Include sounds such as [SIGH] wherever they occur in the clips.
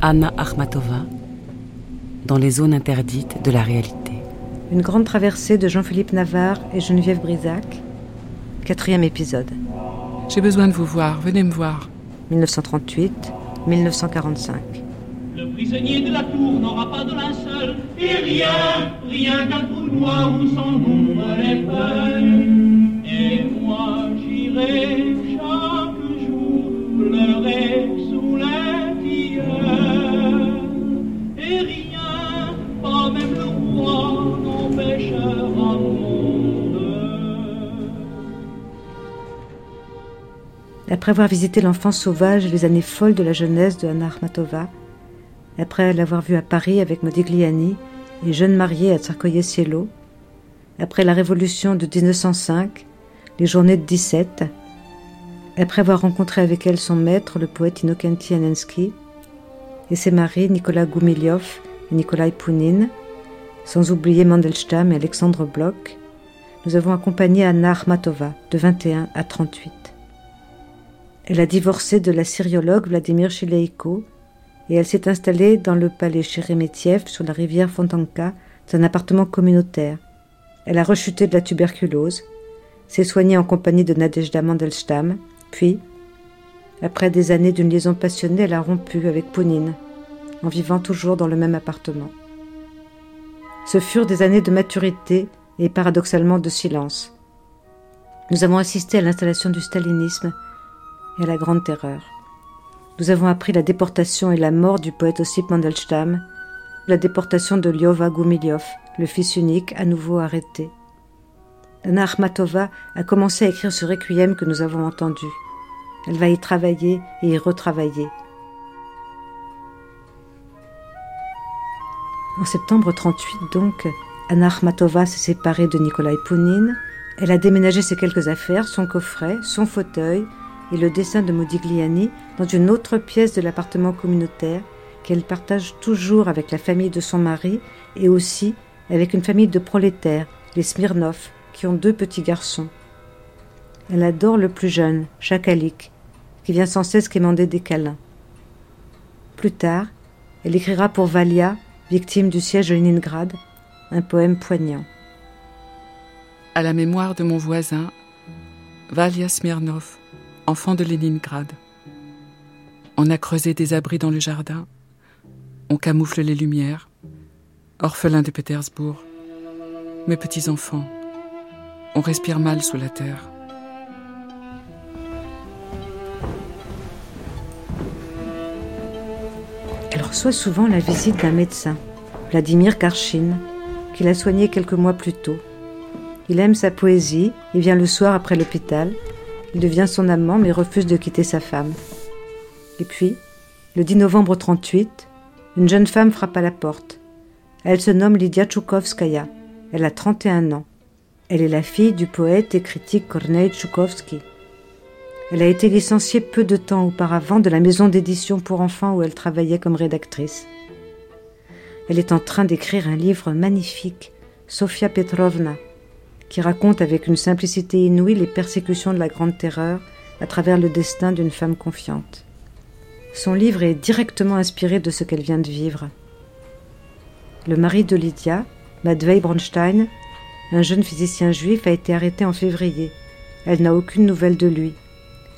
Anna Akhmatova, dans les zones interdites de la réalité. Une grande traversée de Jean-Philippe Navarre et Geneviève Brisac, quatrième épisode. J'ai besoin de vous voir, venez me voir. 1938-1945. Le prisonnier de la tour n'aura pas de linceul, et rien, rien qu'un trou noir où son ombre les feuilles. Et moi j'irai Après avoir visité l'enfance sauvage et les années folles de la jeunesse de Anna Akhmatova, après l'avoir vue à Paris avec Modigliani et jeune mariée à Tsarkoye-Sielo, après la révolution de 1905, les journées de 17, après avoir rencontré avec elle son maître, le poète Inokenti Anensky, et ses maris Nicolas Goumiliov et Nikolai Pounine, sans oublier Mandelstam et Alexandre Bloch, nous avons accompagné Anna Akhmatova de 21 à 38. Elle a divorcé de la syriologue Vladimir Chileiko et elle s'est installée dans le palais Sheremetyev sur la rivière Fontanka, dans un appartement communautaire. Elle a rechuté de la tuberculose, s'est soignée en compagnie de Nadejda Mandelstam, puis, après des années d'une liaison passionnée, elle a rompu avec Pounine, en vivant toujours dans le même appartement. Ce furent des années de maturité et paradoxalement de silence. Nous avons assisté à l'installation du stalinisme et à la Grande Terreur. Nous avons appris la déportation et la mort du poète Ossip Mandelstam, la déportation de Lyova Goumiliov, le fils unique, à nouveau arrêté. Anna Akhmatova a commencé à écrire ce requiem que nous avons entendu. Elle va y travailler et y retravailler. En septembre 38, donc, Anna Akhmatova s'est séparée de Nikolai Pounine. Elle a déménagé ses quelques affaires, son coffret, son fauteuil et le dessin de Modigliani dans une autre pièce de l'appartement communautaire qu'elle partage toujours avec la famille de son mari et aussi avec une famille de prolétaires, les Smirnov, qui ont deux petits garçons. Elle adore le plus jeune, Chakalik, qui vient sans cesse quémander des câlins. Plus tard, elle écrira pour Valia, victime du siège de Leningrad, un poème poignant. À la mémoire de mon voisin, Valia Smirnov, enfant de Leningrad. On a creusé des abris dans le jardin, on camoufle les lumières, orphelin de Pétersbourg. Mes petits-enfants, on respire mal sous la terre. Elle reçoit souvent la visite d'un médecin, Vladimir Karchin, qui l'a soignée quelques mois plus tôt. Il aime sa poésie et vient le soir après l'hôpital. Il devient son amant mais refuse de quitter sa femme. Et puis, le 10 novembre 38, une jeune femme frappe à la porte. Elle se nomme Lydia Tchoukovskaya. Elle a 31 ans. Elle est la fille du poète et critique Kornei Tchoukovsky. Elle a été licenciée peu de temps auparavant de la maison d'édition pour enfants où elle travaillait comme rédactrice. Elle est en train d'écrire un livre magnifique, Sofia Petrovna, qui raconte avec une simplicité inouïe les persécutions de la Grande Terreur à travers le destin d'une femme confiante. Son livre est directement inspiré de ce qu'elle vient de vivre. Le mari de Lydia, Matvei Bronstein, un jeune physicien juif, a été arrêté en février. Elle n'a aucune nouvelle de lui.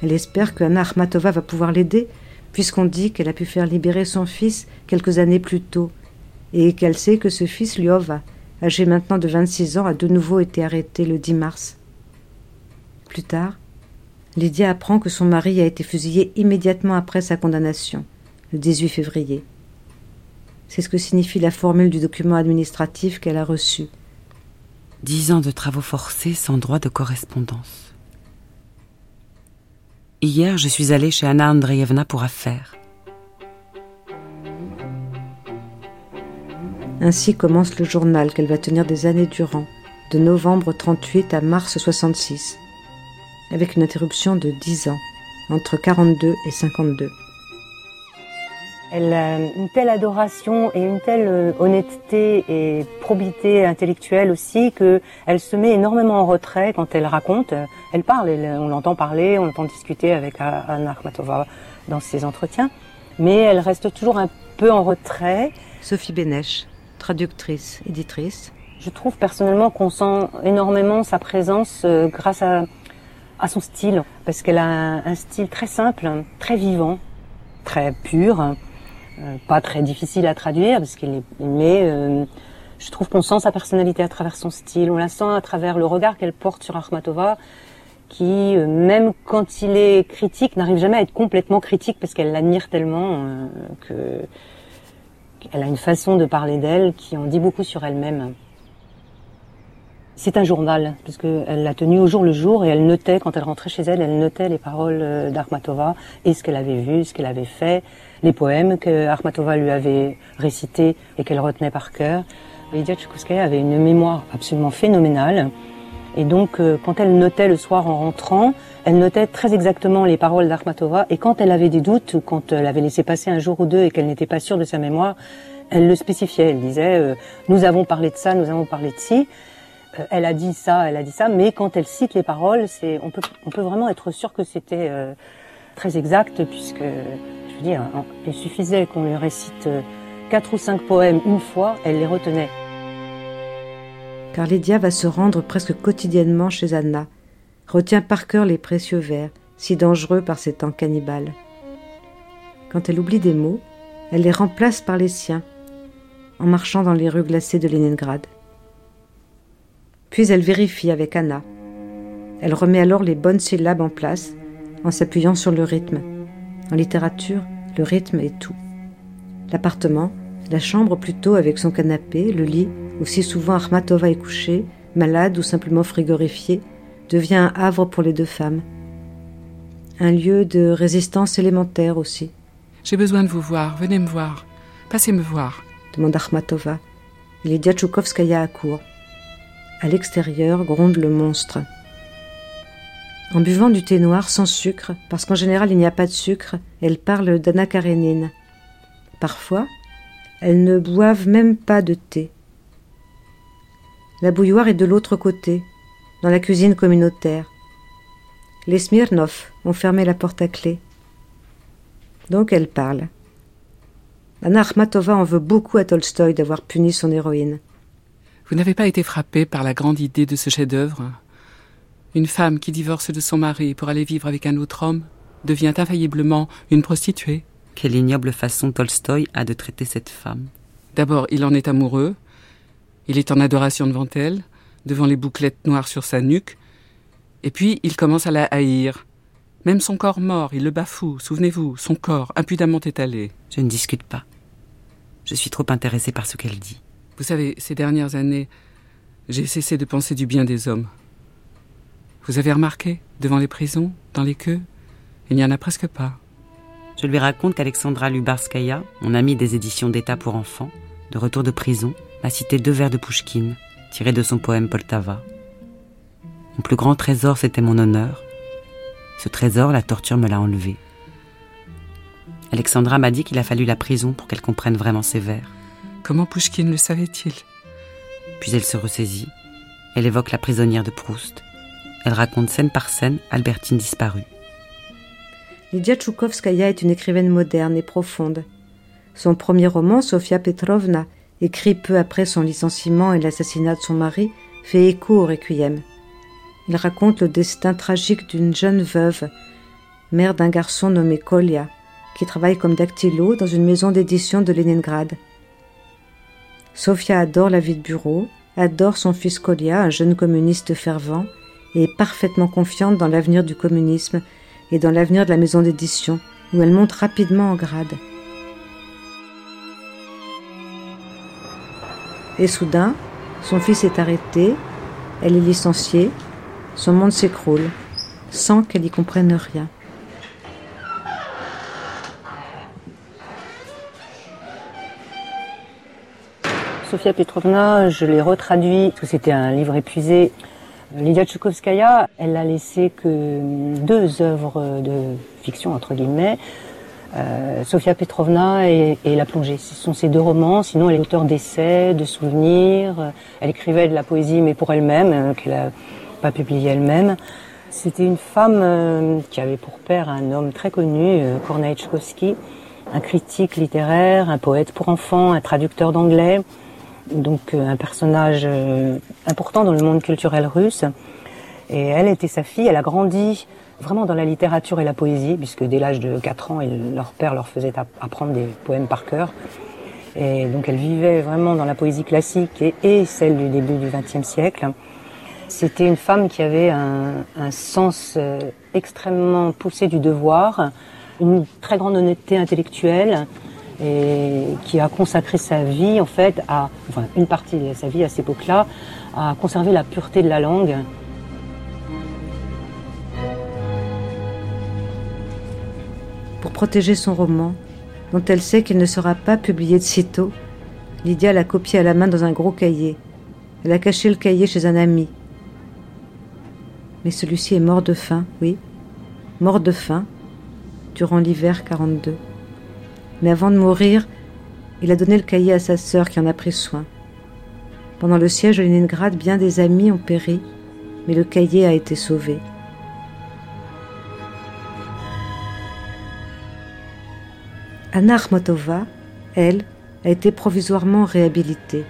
Elle espère que Anna Akhmatova va pouvoir l'aider, puisqu'on dit qu'elle a pu faire libérer son fils quelques années plus tôt, et qu'elle sait que ce fils, Lyova, âgé maintenant de 26 ans, a de nouveau été arrêté le 10 mars. Plus tard, Lydia apprend que son mari a été fusillé immédiatement après sa condamnation, le 18 février. C'est ce que signifie la formule du document administratif qu'elle a reçu. Dix ans de travaux forcés sans droit de correspondance. Hier, je suis allée chez Anna Andreevna pour affaires. Ainsi commence le journal qu'elle va tenir des années durant, de novembre 38 à mars 66, avec une interruption de 10 ans, entre 42 et 52. Elle a une telle adoration et une telle euh, honnêteté et probité intellectuelle aussi que elle se met énormément en retrait quand elle raconte. Elle parle, elle- on l'entend parler, on l'entend discuter avec Anna Akhmatova dans ses entretiens. mais elle reste toujours un peu en retrait. Sophie Bénèche, traductrice, éditrice. Je trouve personnellement qu'on sent énormément sa présence euh, grâce à, à, son style, parce qu'elle a un, style très simple, très vivant, très pur, euh, pas très difficile à traduire, parce qu'il est, mais euh, je trouve qu'on sent sa personnalité à travers son style, on la sent à travers le regard qu'elle porte sur Akhmatova, qui, euh, même quand il est critique, n'arrive jamais à être complètement critique parce qu'elle l'admire tellement euh, que qu'elle a une façon de parler d'elle qui en dit beaucoup sur elle-même. C'est un journal, parce qu'elle l'a tenu au jour le jour et elle notait, quand elle rentrait chez elle, elle notait les paroles euh, d'Armatova et ce qu'elle avait vu, ce qu'elle avait fait, les poèmes que Armatova lui avait récités et qu'elle retenait par cœur. Lydia Tchaikovskaya avait une mémoire absolument phénoménale. Et donc, euh, quand elle notait le soir en rentrant, elle notait très exactement les paroles d'Armatova. Et quand elle avait des doutes, ou quand elle avait laissé passer un jour ou deux et qu'elle n'était pas sûre de sa mémoire, elle le spécifiait. Elle disait euh, Nous avons parlé de ça, nous avons parlé de ci. Euh, elle a dit ça, elle a dit ça. Mais quand elle cite les paroles, c'est on peut on peut vraiment être sûr que c'était euh, très exact, puisque je veux dire, il suffisait qu'on lui récite quatre ou cinq poèmes une fois, elle les retenait car Lydia va se rendre presque quotidiennement chez Anna, retient par cœur les précieux vers, si dangereux par ces temps cannibales. Quand elle oublie des mots, elle les remplace par les siens, en marchant dans les rues glacées de Leningrad. Puis elle vérifie avec Anna. Elle remet alors les bonnes syllabes en place, en s'appuyant sur le rythme. En littérature, le rythme est tout. L'appartement, la chambre plutôt avec son canapé, le lit, aussi souvent Armatova est couchée, malade ou simplement frigorifiée, devient un havre pour les deux femmes. Un lieu de résistance élémentaire aussi. J'ai besoin de vous voir, venez me voir. Passez me voir. demande Armatova. Il est Diatchoukovskaya à court. À l'extérieur gronde le monstre. En buvant du thé noir sans sucre, parce qu'en général il n'y a pas de sucre, elle parle d'Anna Karenine. Parfois, elles ne boivent même pas de thé. La bouilloire est de l'autre côté, dans la cuisine communautaire. Les Smirnov ont fermé la porte à clé. Donc elle parle. Anna Akhmatova en veut beaucoup à Tolstoï d'avoir puni son héroïne. Vous n'avez pas été frappé par la grande idée de ce chef-d'œuvre? Une femme qui divorce de son mari pour aller vivre avec un autre homme devient infailliblement une prostituée? Quelle ignoble façon Tolstoï a de traiter cette femme. D'abord, il en est amoureux, il est en adoration devant elle, devant les bouclettes noires sur sa nuque, et puis il commence à la haïr. Même son corps mort, il le bafoue, souvenez-vous, son corps impudemment étalé. Je ne discute pas. Je suis trop intéressée par ce qu'elle dit. Vous savez, ces dernières années, j'ai cessé de penser du bien des hommes. Vous avez remarqué, devant les prisons, dans les queues, il n'y en a presque pas. Je lui raconte qu'Alexandra Lubarskaya, mon amie des éditions d'État pour enfants, de retour de prison, m'a cité deux vers de Pouchkine, tirés de son poème Poltava. Mon plus grand trésor, c'était mon honneur. Ce trésor, la torture me l'a enlevé. Alexandra m'a dit qu'il a fallu la prison pour qu'elle comprenne vraiment ses vers. Comment Pouchkine le savait-il? Puis elle se ressaisit. Elle évoque la prisonnière de Proust. Elle raconte scène par scène Albertine disparue. Lydia Tchoukovskaya est une écrivaine moderne et profonde. Son premier roman, Sofia Petrovna, écrit peu après son licenciement et l'assassinat de son mari, fait écho au requiem. Il raconte le destin tragique d'une jeune veuve, mère d'un garçon nommé Kolya, qui travaille comme dactylo dans une maison d'édition de Leningrad. Sofia adore la vie de bureau, adore son fils Kolya, un jeune communiste fervent, et est parfaitement confiante dans l'avenir du communisme et dans l'avenir de la maison d'édition, où elle monte rapidement en grade. Et soudain, son fils est arrêté, elle est licenciée, son monde s'écroule, sans qu'elle y comprenne rien. Sofia Petrovna, je l'ai retraduit, parce que c'était un livre épuisé. Lydia Tchoukovskaya, elle n'a laissé que deux œuvres de fiction, entre guillemets, euh, Sofia Petrovna et, et, La plongée. Ce sont ses deux romans. Sinon, elle est auteure d'essais, de souvenirs. Elle écrivait de la poésie, mais pour elle-même, euh, qu'elle n'a pas publié elle-même. C'était une femme euh, qui avait pour père un homme très connu, euh, Kornaï un critique littéraire, un poète pour enfants, un traducteur d'anglais, donc euh, un personnage euh, important dans le monde culturel russe. Et elle était sa fille, elle a grandi vraiment dans la littérature et la poésie, puisque dès l'âge de 4 ans, leur père leur faisait apprendre des poèmes par cœur. Et donc elle vivait vraiment dans la poésie classique et, celle du début du XXe siècle. C'était une femme qui avait un, sens euh, extrêmement poussé du devoir, une très grande honnêteté intellectuelle et qui a consacré sa vie en fait à, enfin une partie de sa vie à cette époque-là, à conserver la pureté de la langue. Protéger son roman, dont elle sait qu'il ne sera pas publié de sitôt, Lydia l'a copié à la main dans un gros cahier. Elle a caché le cahier chez un ami. Mais celui-ci est mort de faim, oui, mort de faim, durant l'hiver 42. Mais avant de mourir, il a donné le cahier à sa sœur qui en a pris soin. Pendant le siège de Leningrad, bien des amis ont péri, mais le cahier a été sauvé. Anna Akhmatova, elle, a été provisoirement réhabilitée.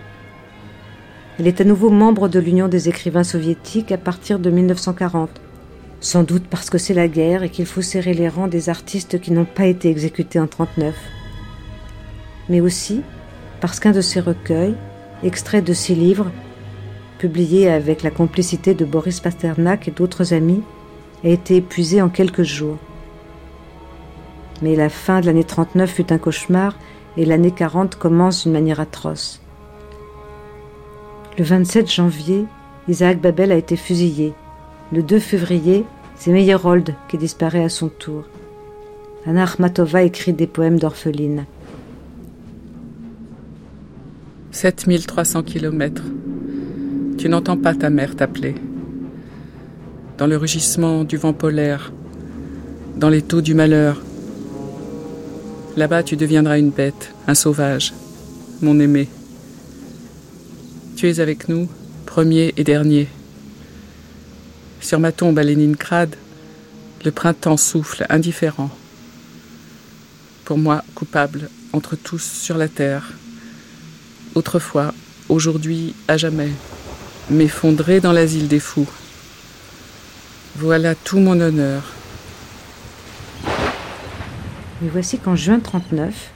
Elle est à nouveau membre de l'Union des écrivains soviétiques à partir de 1940, sans doute parce que c'est la guerre et qu'il faut serrer les rangs des artistes qui n'ont pas été exécutés en 1939. Mais aussi parce qu'un de ses recueils, extrait de ses livres, publié avec la complicité de Boris Pasternak et d'autres amis, a été épuisé en quelques jours. Mais la fin de l'année 39 fut un cauchemar et l'année 40 commence d'une manière atroce. Le 27 janvier, Isaac Babel a été fusillé. Le 2 février, c'est Meyerhold qui disparaît à son tour. Anna Akhmatova écrit des poèmes d'orpheline. 7300 kilomètres. Tu n'entends pas ta mère t'appeler. Dans le rugissement du vent polaire, dans les taux du malheur, Là-bas, tu deviendras une bête, un sauvage, mon aimé. Tu es avec nous, premier et dernier. Sur ma tombe à Leningrad, le printemps souffle indifférent. Pour moi, coupable entre tous sur la terre. Autrefois, aujourd'hui, à jamais, m'effondrer dans l'asile des fous. Voilà tout mon honneur, mais voici qu'en juin 39,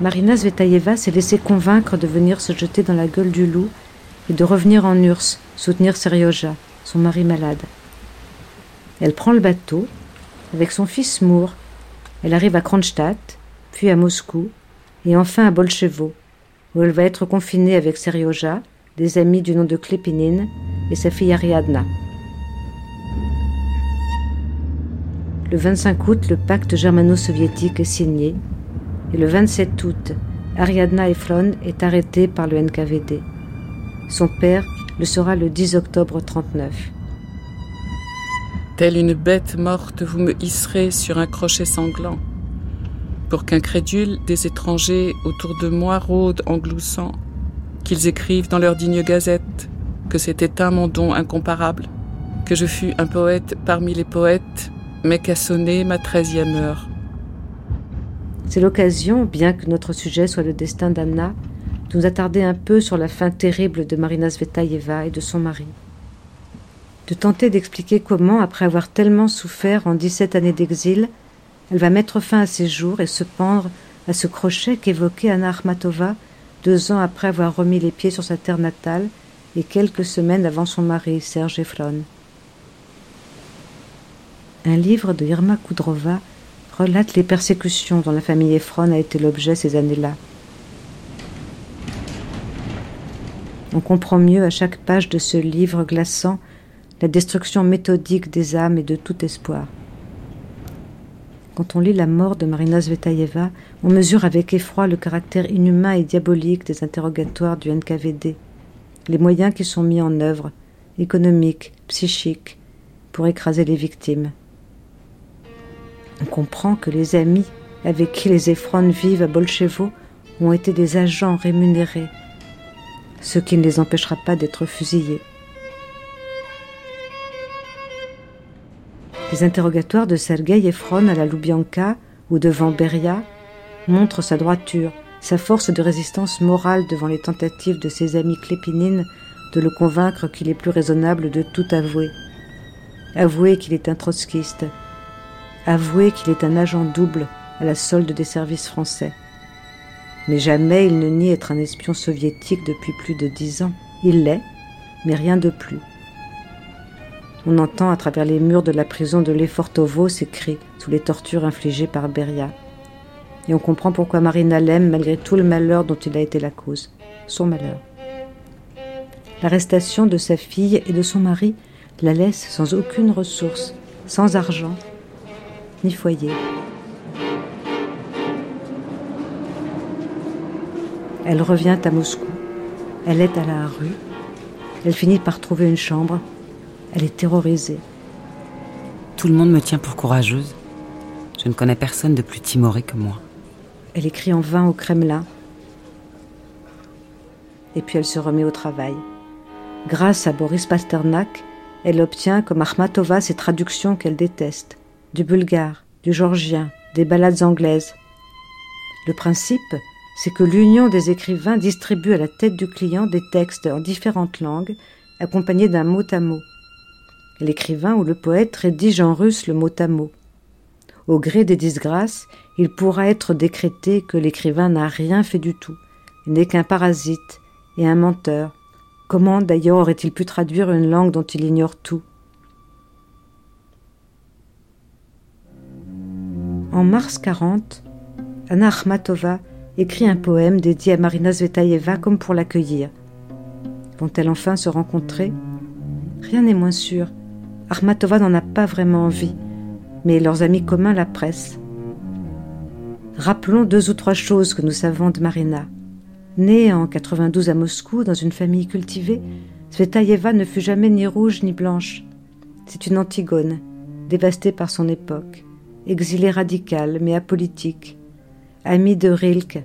Marina Zvetaeva s'est laissée convaincre de venir se jeter dans la gueule du loup et de revenir en Urs soutenir Seryoja, son mari malade. Elle prend le bateau avec son fils Mour. Elle arrive à Kronstadt, puis à Moscou et enfin à Bolchevo, où elle va être confinée avec Seryoja, des amis du nom de Klepinin et sa fille Ariadna. Le 25 août, le pacte germano-soviétique est signé et le 27 août, Ariadna Efron est arrêtée par le NKVD. Son père le sera le 10 octobre 39. Telle une bête morte, vous me hisserez sur un crochet sanglant, pour qu'incrédules des étrangers autour de moi rôdent en gloussant, qu'ils écrivent dans leur digne gazette que c'était un mon don incomparable, que je fus un poète parmi les poètes mais qu'a sonné ma treizième heure. C'est l'occasion, bien que notre sujet soit le destin d'Anna, de nous attarder un peu sur la fin terrible de Marina Svetaeva et de son mari. De tenter d'expliquer comment, après avoir tellement souffert en dix-sept années d'exil, elle va mettre fin à ses jours et se pendre à ce crochet qu'évoquait Anna Armatova deux ans après avoir remis les pieds sur sa terre natale et quelques semaines avant son mari, Serge Efron. Un livre de Irma Kudrova relate les persécutions dont la famille Efron a été l'objet ces années-là. On comprend mieux à chaque page de ce livre glaçant la destruction méthodique des âmes et de tout espoir. Quand on lit la mort de Marina Zvetaeva, on mesure avec effroi le caractère inhumain et diabolique des interrogatoires du NKVD, les moyens qui sont mis en œuvre, économiques, psychiques, pour écraser les victimes. On comprend que les amis avec qui les Ephron vivent à Bolchevo ont été des agents rémunérés, ce qui ne les empêchera pas d'être fusillés. Les interrogatoires de Sergei Efron à la Loubianka ou devant Beria montre sa droiture, sa force de résistance morale devant les tentatives de ses amis clépinines de le convaincre qu'il est plus raisonnable de tout avouer. Avouer qu'il est un trotskiste. Avouer qu'il est un agent double à la solde des services français. Mais jamais il ne nie être un espion soviétique depuis plus de dix ans. Il l'est, mais rien de plus. On entend à travers les murs de la prison de Lefortovo ses cris sous les tortures infligées par Beria. Et on comprend pourquoi Marina l'aime malgré tout le malheur dont il a été la cause, son malheur. L'arrestation de sa fille et de son mari la laisse sans aucune ressource, sans argent, ni foyer. Elle revient à Moscou. Elle est à la rue. Elle finit par trouver une chambre. Elle est terrorisée. Tout le monde me tient pour courageuse. Je ne connais personne de plus timoré que moi. Elle écrit en vain au Kremlin. Et puis elle se remet au travail. Grâce à Boris Pasternak, elle obtient comme Akhmatova ses traductions qu'elle déteste, du bulgare, du georgien, des ballades anglaises. Le principe, c'est que l'union des écrivains distribue à la tête du client des textes en différentes langues, accompagnés d'un mot à mot. L'écrivain ou le poète rédige en russe le mot à mot. Au gré des disgrâces, il pourra être décrété que l'écrivain n'a rien fait du tout, n'est qu'un parasite et un menteur. Comment d'ailleurs aurait-il pu traduire une langue dont il ignore tout? En mars 40, Anna Akhmatova écrit un poème dédié à Marina Zvetaeva comme pour l'accueillir. Vont-elles enfin se rencontrer? Rien n'est moins sûr. Akhmatova n'en a pas vraiment envie, mais leurs amis communs la pressent. Rappelons deux ou trois choses que nous savons de Marina. Née en 92 à Moscou dans une famille cultivée, Svetaeva ne fut jamais ni rouge ni blanche. C'est une Antigone, dévastée par son époque, exilée radicale mais apolitique, amie de Rilke.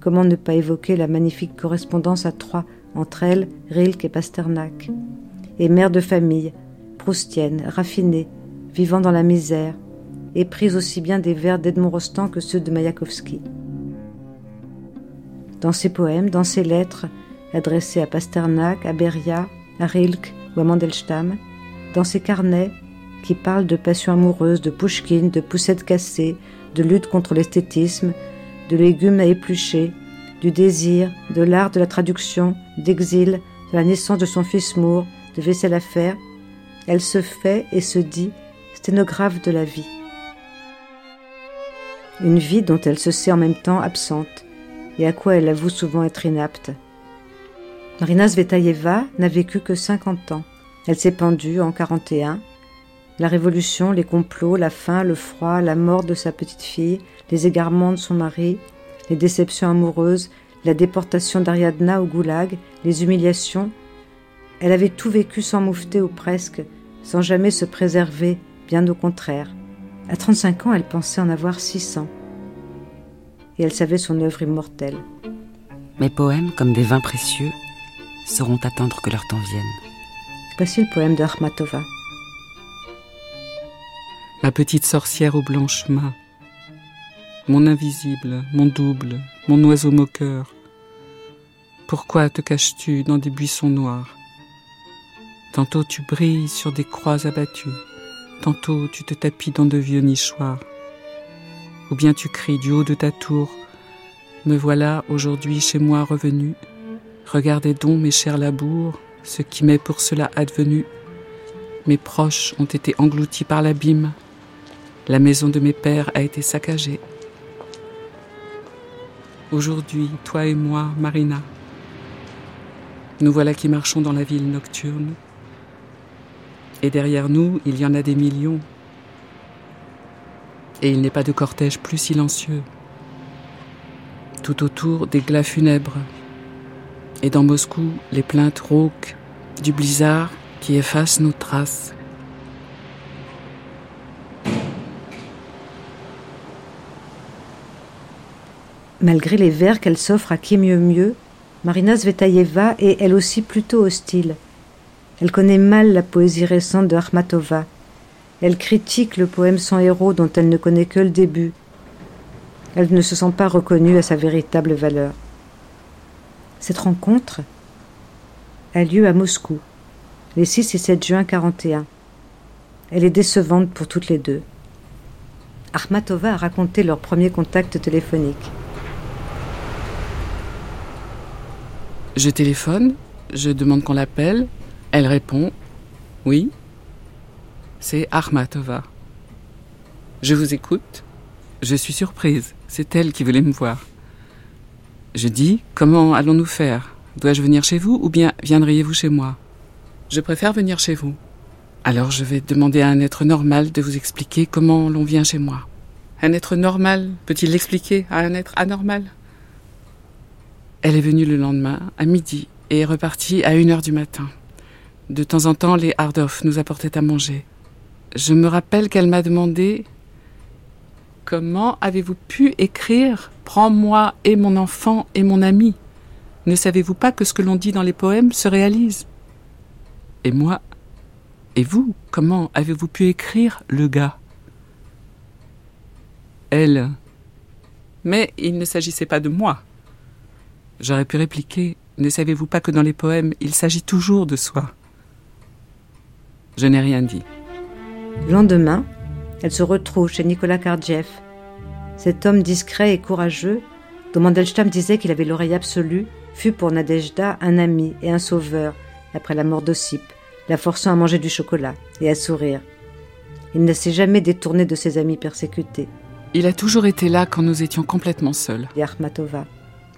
Comment ne pas évoquer la magnifique correspondance à trois entre elle, Rilke et Pasternak, et mère de famille, proustienne, raffinée, vivant dans la misère, et prise aussi bien des vers d'Edmond Rostand que ceux de Mayakovsky. Dans ses poèmes, dans ses lettres, adressées à Pasternak, à Beria, à Rilke ou à Mandelstam, dans ses carnets, qui parlent de passion amoureuse, de Pouchkine, de poussettes cassées, de lutte contre l'esthétisme, de légumes à éplucher, du désir, de l'art de la traduction, d'exil, de la naissance de son fils Moore, de vaisselle à faire, elle se fait et se dit sténographe de la vie une vie dont elle se sait en même temps absente, et à quoi elle avoue souvent être inapte. Marina Zvetaeva n'a vécu que 50 ans. Elle s'est pendue en 41. La révolution, les complots, la faim, le froid, la mort de sa petite fille, les égarements de son mari, les déceptions amoureuses, la déportation d'Ariadna au goulag, les humiliations. Elle avait tout vécu sans moufter ou presque, sans jamais se préserver, bien au contraire. À 35 ans, elle pensait en avoir 600. Et elle savait son œuvre immortelle. Mes poèmes, comme des vins précieux, sauront attendre que leur temps vienne. Voici le poème de Akhmatova. La petite sorcière aux blanches mains, mon invisible, mon double, mon oiseau moqueur, pourquoi te caches-tu dans des buissons noirs? Tantôt tu brilles sur des croix abattues, Tantôt tu te tapis dans de vieux nichoirs. Ou bien tu cries du haut de ta tour Me voilà aujourd'hui chez moi revenu. Regardez donc mes chers labours, ce qui m'est pour cela advenu. Mes proches ont été engloutis par l'abîme. La maison de mes pères a été saccagée. Aujourd'hui, toi et moi, Marina, nous voilà qui marchons dans la ville nocturne. Et derrière nous, il y en a des millions. Et il n'est pas de cortège plus silencieux. Tout autour, des glas funèbres. Et dans Moscou, les plaintes rauques du blizzard qui efface nos traces. Malgré les vers qu'elle s'offre à qui mieux mieux, Marina Zvetaeva est elle aussi plutôt hostile. Elle connaît mal la poésie récente de Akhmatova. Elle critique le poème sans héros dont elle ne connaît que le début. Elle ne se sent pas reconnue à sa véritable valeur. Cette rencontre a lieu à Moscou, les 6 et 7 juin 41. Elle est décevante pour toutes les deux. Armatova a raconté leur premier contact téléphonique. Je téléphone, je demande qu'on l'appelle, elle répond Oui, c'est Armatova. Je vous écoute, je suis surprise, c'est elle qui voulait me voir. Je dis Comment allons-nous faire? Dois-je venir chez vous ou bien viendriez-vous chez moi? Je préfère venir chez vous. Alors je vais demander à un être normal de vous expliquer comment l'on vient chez moi. Un être normal peut-il l'expliquer à un être anormal? Elle est venue le lendemain, à midi, et est repartie à une heure du matin. De temps en temps, les Hardoff nous apportaient à manger. Je me rappelle qu'elle m'a demandé Comment avez-vous pu écrire Prends-moi et mon enfant et mon ami? Ne savez-vous pas que ce que l'on dit dans les poèmes se réalise? Et moi Et vous, comment avez-vous pu écrire le gars? Elle. Mais il ne s'agissait pas de moi. J'aurais pu répliquer Ne savez-vous pas que dans les poèmes, il s'agit toujours de soi? Je n'ai rien dit. Le lendemain, elle se retrouve chez Nicolas Kardjev, cet homme discret et courageux, dont Mandelstam disait qu'il avait l'oreille absolue, fut pour Nadejda un ami et un sauveur après la mort d'Ossip, la forçant à manger du chocolat et à sourire. Il ne s'est jamais détourné de ses amis persécutés. Il a toujours été là quand nous étions complètement seuls. dit Armatova.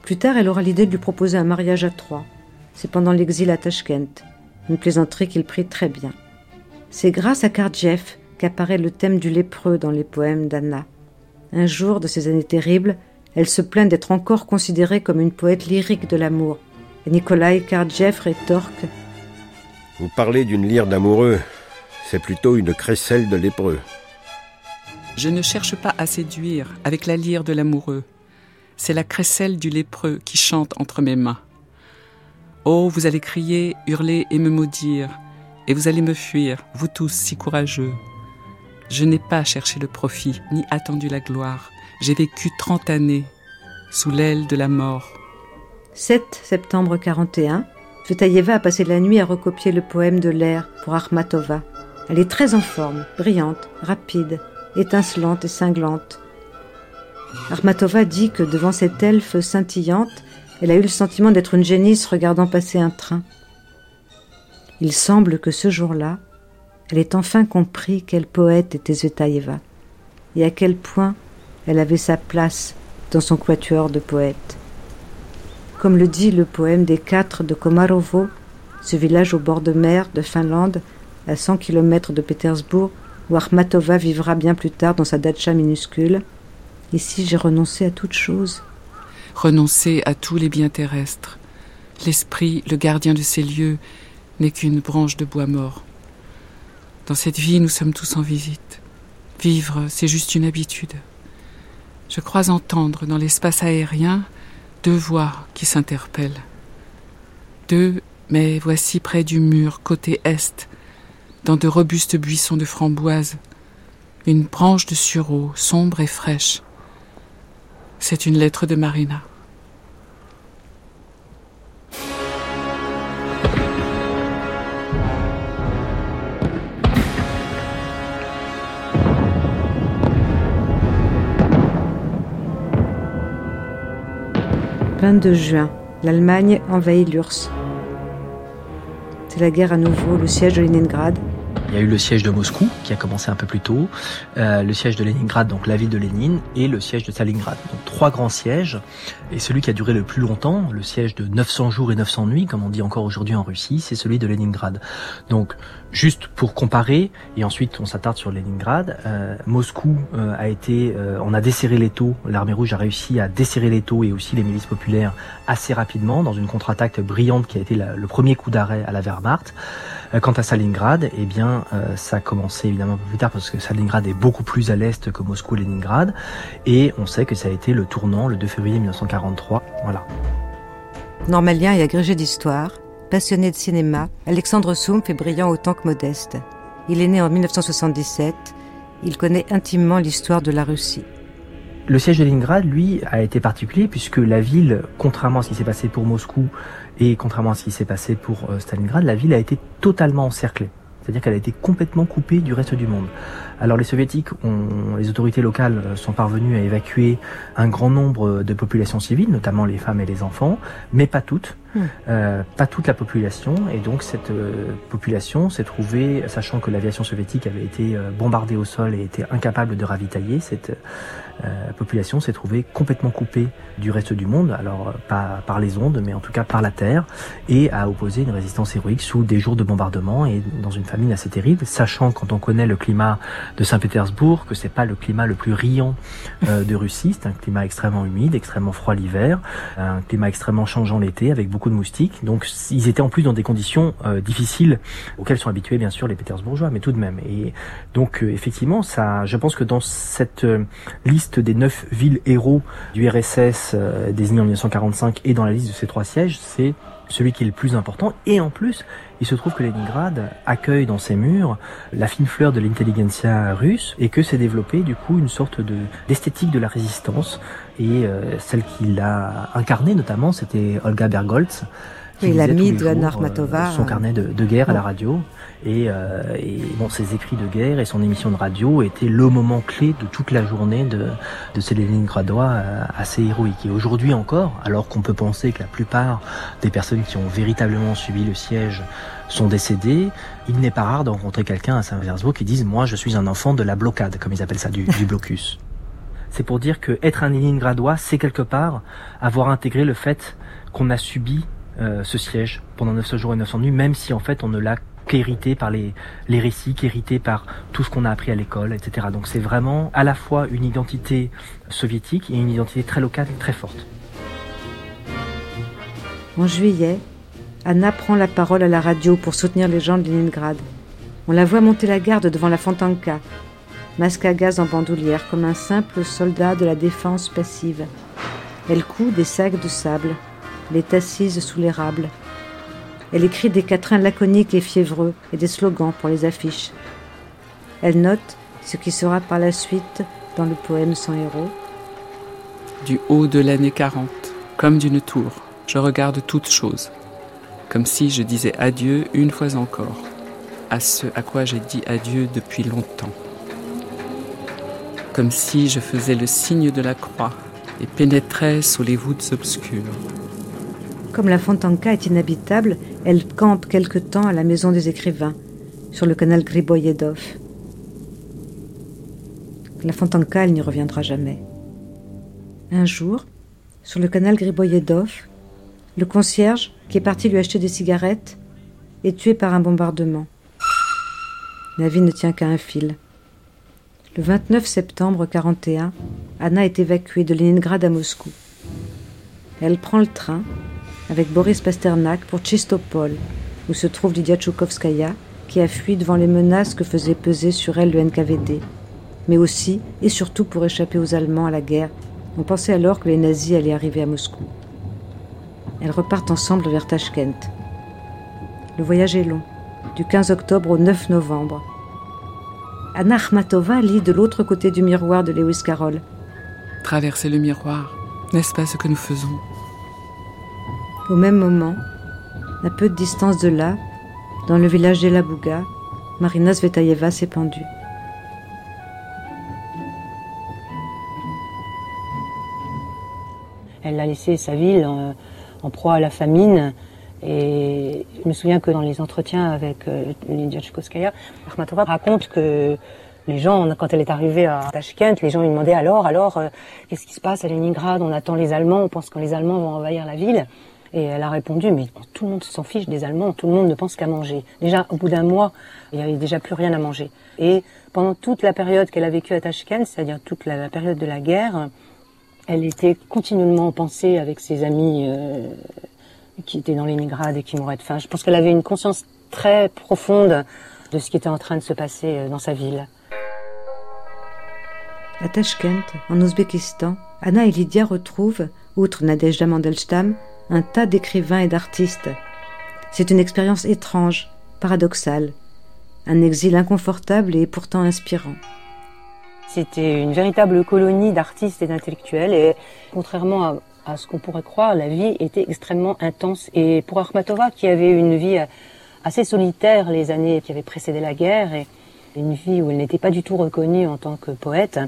Plus tard, elle aura l'idée de lui proposer un mariage à trois. C'est pendant l'exil à Tashkent. Une plaisanterie qu'il prit très bien. C'est grâce à Kardjev qu'apparaît le thème du lépreux dans les poèmes d'Anna. Un jour de ces années terribles, elle se plaint d'être encore considérée comme une poète lyrique de l'amour. Et Nikolai Kardjev rétorque Vous parlez d'une lyre d'amoureux. C'est plutôt une crécelle de lépreux. Je ne cherche pas à séduire avec la lyre de l'amoureux. C'est la crécelle du lépreux qui chante entre mes mains. Oh, vous allez crier, hurler et me maudire, et vous allez me fuir, vous tous si courageux. Je n'ai pas cherché le profit, ni attendu la gloire. J'ai vécu trente années sous l'aile de la mort. 7 septembre 41, Fetaïeva a passé la nuit à recopier le poème de l'air pour Armatova. Elle est très en forme, brillante, rapide, étincelante et cinglante. Armatova dit que devant cette elfe scintillante, elle a eu le sentiment d'être une génisse regardant passer un train. Il semble que ce jour-là, elle ait enfin compris quel poète était Zvetaeva et à quel point elle avait sa place dans son quatuor de poètes. Comme le dit le poème des quatre de Komarovo, ce village au bord de mer de Finlande, à 100 km de Pétersbourg, où Armatova vivra bien plus tard dans sa datcha minuscule. Ici, j'ai renoncé à toute chose. Renoncer à tous les biens terrestres. L'esprit, le gardien de ces lieux, n'est qu'une branche de bois mort. Dans cette vie, nous sommes tous en visite. Vivre, c'est juste une habitude. Je crois entendre dans l'espace aérien deux voix qui s'interpellent. Deux, mais voici près du mur, côté est, dans de robustes buissons de framboises, une branche de sureau sombre et fraîche. C'est une lettre de Marina. « 22 juin, l'Allemagne envahit l'URSS. C'est la guerre à nouveau, le siège de Leningrad. Il y a eu le siège de Moscou qui a commencé un peu plus tôt, euh, le siège de Leningrad, donc la ville de Lénine, et le siège de Stalingrad. Donc trois grands sièges, et celui qui a duré le plus longtemps, le siège de 900 jours et 900 nuits, comme on dit encore aujourd'hui en Russie, c'est celui de Leningrad. Donc juste pour comparer, et ensuite on s'attarde sur Leningrad, euh, Moscou euh, a été, euh, on a desserré les taux, l'armée rouge a réussi à desserrer les taux et aussi les milices populaires assez rapidement dans une contre-attaque brillante qui a été le premier coup d'arrêt à la Wehrmacht. Euh, Quant à Stalingrad, eh bien, euh, ça a commencé évidemment un peu plus tard parce que Stalingrad est beaucoup plus à l'est que Moscou et Leningrad. Et on sait que ça a été le tournant le 2 février 1943. Voilà. Normalien et agrégé d'histoire, passionné de cinéma, Alexandre Soump est brillant autant que modeste. Il est né en 1977. Il connaît intimement l'histoire de la Russie. Le siège de Leningrad, lui, a été particulier puisque la ville, contrairement à ce qui s'est passé pour Moscou et contrairement à ce qui s'est passé pour euh, Stalingrad, la ville a été totalement encerclée. C'est-à-dire qu'elle a été complètement coupée du reste du monde. Alors les soviétiques, ont, les autorités locales sont parvenues à évacuer un grand nombre de populations civiles, notamment les femmes et les enfants, mais pas toutes. Hmm. Euh, pas toute la population, et donc cette euh, population s'est trouvée, sachant que l'aviation soviétique avait été euh, bombardée au sol et était incapable de ravitailler, cette population s'est trouvée complètement coupée du reste du monde, alors pas par les ondes, mais en tout cas par la terre, et a opposé une résistance héroïque sous des jours de bombardement et dans une famine assez terrible, sachant quand on connaît le climat de Saint-Pétersbourg que c'est pas le climat le plus riant de Russie, c'est un climat extrêmement humide, extrêmement froid l'hiver, un climat extrêmement changeant l'été avec beaucoup de moustiques. Donc ils étaient en plus dans des conditions euh, difficiles auxquelles sont habitués bien sûr les Pétersbourgeois, mais tout de même. Et donc euh, effectivement, ça, je pense que dans cette euh, liste des neuf villes héros du RSS désigné en 1945 et dans la liste de ces trois sièges, c'est celui qui est le plus important. Et en plus, il se trouve que Leningrad accueille dans ses murs la fine fleur de l'intelligentsia russe et que s'est développée du coup une sorte de d'esthétique de la résistance. Et euh, celle qui l'a incarnée notamment, c'était Olga Bergoltz. Qui l'ami de Anna Armatova. Euh, son carnet de, de guerre à la radio. Et, euh, et, bon, ses écrits de guerre et son émission de radio étaient le moment clé de toute la journée de, de ces Léningradois euh, assez héroïques. Et aujourd'hui encore, alors qu'on peut penser que la plupart des personnes qui ont véritablement suivi le siège sont décédées, il n'est pas rare de rencontrer quelqu'un à Saint-Pétersbourg qui dise moi je suis un enfant de la blocade, comme ils appellent ça, du, du blocus. [LAUGHS] C'est pour dire que être un Léningradois, c'est quelque part avoir intégré le fait qu'on a subi euh, ce siège pendant 900 jours et 900 nuits, même si en fait on ne l'a qu'hérité par les, les récits, qu'hérité par tout ce qu'on a appris à l'école, etc. Donc c'est vraiment à la fois une identité soviétique et une identité très locale, très forte. En juillet, Anna prend la parole à la radio pour soutenir les gens de Leningrad. On la voit monter la garde devant la Fontanka, masque à gaz en bandoulière comme un simple soldat de la défense passive. Elle coud des sacs de sable, elle est assise sous l'érable, elle écrit des quatrains laconiques et fiévreux et des slogans pour les affiches. Elle note ce qui sera par la suite dans le poème Sans héros. Du haut de l'année 40, comme d'une tour, je regarde toutes choses, comme si je disais adieu une fois encore à ce à quoi j'ai dit adieu depuis longtemps, comme si je faisais le signe de la croix et pénétrais sous les voûtes obscures. Comme la Fontanka est inhabitable, elle campe quelque temps à la maison des écrivains, sur le canal Griboyedov. La Fontanka, elle n'y reviendra jamais. Un jour, sur le canal Griboyedov, le concierge, qui est parti lui acheter des cigarettes, est tué par un bombardement. La vie ne tient qu'à un fil. Le 29 septembre 41, Anna est évacuée de Leningrad à Moscou. Elle prend le train avec Boris Pasternak pour Tchistopol, où se trouve Lydia Tchoukovskaya, qui a fui devant les menaces que faisait peser sur elle le NKVD, mais aussi et surtout pour échapper aux Allemands à la guerre. On pensait alors que les nazis allaient arriver à Moscou. Elles repartent ensemble vers Tashkent. Le voyage est long, du 15 octobre au 9 novembre. Anna Akhmatova lit de l'autre côté du miroir de Lewis Carroll. Traverser le miroir, n'est-ce pas ce que nous faisons? Au même moment, à peu de distance de là, dans le village d'Elabouga, Marina Svetaeva s'est pendue. Elle a laissé sa ville en, proie à la famine. Et je me souviens que dans les entretiens avec euh, Lydia Tchaikovskaya, Akhmatova raconte que les gens, quand elle est arrivée à Tashkent, les gens lui demandaient alors, alors, euh, qu'est-ce qui se passe à Leningrad On attend les Allemands, on pense que les Allemands vont envahir la ville. Et elle a répondu, mais tout le monde s'en fiche des Allemands, tout le monde ne pense qu'à manger. Déjà, au bout d'un mois, il n'y avait déjà plus rien à manger. Et pendant toute la période qu'elle a vécue à Tashkent, c'est-à-dire toute la, période de la guerre, elle était continuellement en pensée avec ses amis euh, qui étaient dans Leningrad et qui mouraient de faim. Je pense qu'elle avait une conscience très profonde de ce qui était en train de se passer euh, dans sa ville. À Tashkent, en Ouzbékistan, Anna et Lydia retrouvent, outre Nadejda Mandelstam, un tas d'écrivains et d'artistes. C'est une expérience étrange, paradoxale, un exil inconfortable et pourtant inspirant. C'était une véritable colonie d'artistes et d'intellectuels et contrairement à, ce qu'on pourrait croire, la vie était extrêmement intense. Et pour Akhmatova, qui avait une vie assez solitaire les années qui avaient précédé la guerre et une vie où elle n'était pas du tout reconnue en tant que poète,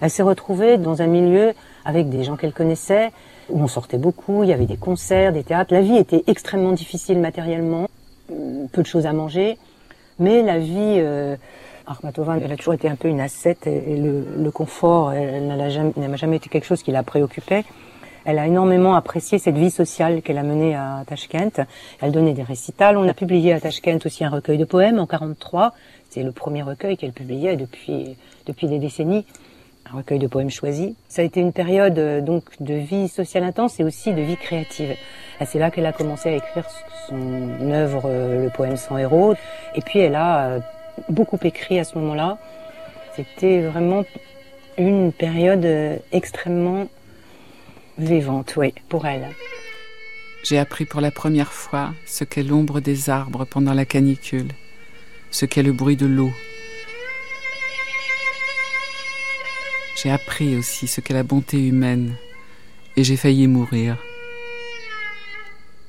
elle s'est retrouvée dans un milieu avec des gens qu'elle connaissait, où on sortait beaucoup, il y avait des concerts, des théâtres. La vie était extrêmement difficile matériellement, peu de choses à manger, mais la vie... Euh, Armatova, elle a toujours été un peu une ascète et, le, le, confort, elle n'a jamais, jamais, été quelque chose qui la préoccupait. Elle a énormément apprécié cette vie sociale qu'elle a menée à Tashkent. Elle donnait des récitals. On a publié à Tashkent aussi un recueil de poèmes en 43. C'est le premier recueil qu'elle publiait depuis, depuis des décennies un recueil de poèmes choisis. Ça a été une période euh, donc de vie sociale intense et aussi de vie créative. C'est là qu'elle a commencé à écrire son œuvre, euh, le poème sans héros. Et puis elle a euh, beaucoup écrit à ce moment-là. C'était vraiment une période extrêmement vivante, oui, pour elle. J'ai appris pour la première fois ce qu'est l'ombre des arbres pendant la canicule, ce qu'est le bruit de l'eau J'ai appris aussi ce qu'est la bonté humaine et j'ai failli mourir.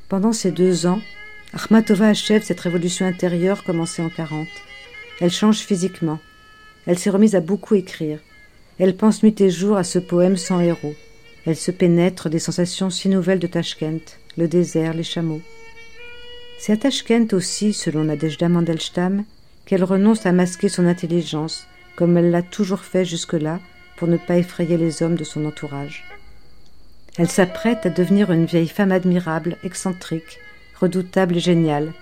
Pendant ces deux ans, Akhmatova achève cette révolution intérieure commencée en 40. Elle change physiquement. Elle s'est remise à beaucoup écrire. Elle pense nuit et jour à ce poème sans héros. Elle se pénètre des sensations si nouvelles de Tashkent, le désert, les chameaux. C'est à Tashkent aussi, selon Nadejda Mandelstam, qu'elle renonce à masquer son intelligence, comme elle l'a toujours fait jusque-là, pour ne pas effrayer les hommes de son entourage. Elle s'apprête à devenir une vieille femme admirable, excentrique, redoutable et géniale.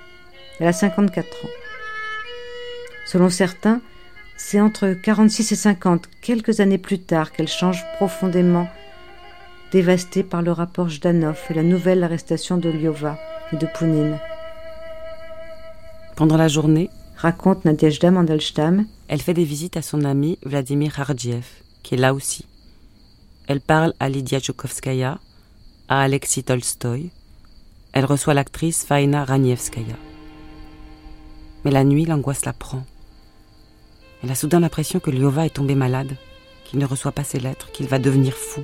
Elle a 54 ans. Selon certains, c'est entre 46 et 50, quelques années plus tard, qu'elle change profondément, dévastée par le rapport Jdanov et la nouvelle arrestation de Lyova et de Pounine. Pendant la journée, raconte Nadejda Mandelstam, elle fait des visites à son ami Vladimir Hardiev, qui est là aussi. Elle parle à Lydia Tchoukovskaya, à Alexis Tolstoï. Elle reçoit l'actrice Faina Ranievskaya. Mais la nuit, l'angoisse la prend. Elle a soudain l'impression que Lyova est tombé malade, qu'il ne reçoit pas ses lettres, qu'il va devenir fou.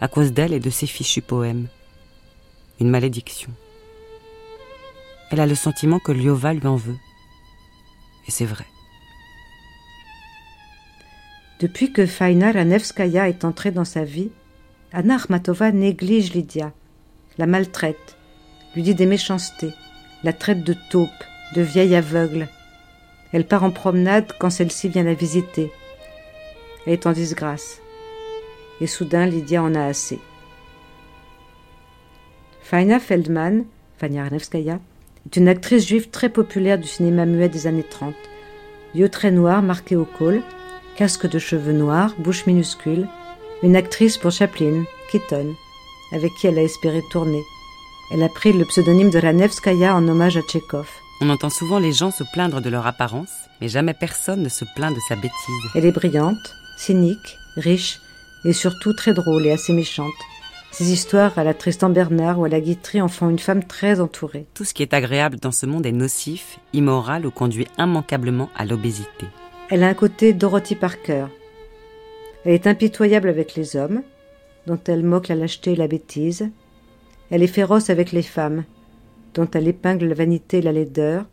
À cause d'elle et de ses fichus poèmes. Une malédiction. Elle a le sentiment que Lyova lui en veut. Et c'est vrai. Depuis que Faina Ranevskaya est entrée dans sa vie, Anna Armatova néglige Lydia, la maltraite, lui dit des méchancetés, la traite de taupe, de vieille aveugle. Elle part en promenade quand celle-ci vient la visiter. Elle est en disgrâce. Et soudain, Lydia en a assez. Faina Feldman, Fania Ranevskaya, est une actrice juive très populaire du cinéma muet des années 30. Yeux très noirs marqués au col, casque de cheveux noirs, bouche minuscule, une actrice pour Chaplin, Keaton, avec qui elle a espéré tourner. Elle a pris le pseudonyme de Ranevskaya en hommage à Tchekhov. On entend souvent les gens se plaindre de leur apparence, mais jamais personne ne se plaint de sa bêtise. Elle est brillante, cynique, riche et surtout très drôle et assez méchante. Ces histoires à la Tristan Bernard ou à la Guitry en font une femme très entourée. Tout ce qui est agréable dans ce monde est nocif, immoral ou conduit immanquablement à l'obésité. Elle a un côté Dorothy Parker. Elle est impitoyable avec les hommes, dont elle moque la lâcheté et la bêtise. Elle est féroce avec les femmes, dont elle épingle la vanité et la laideur.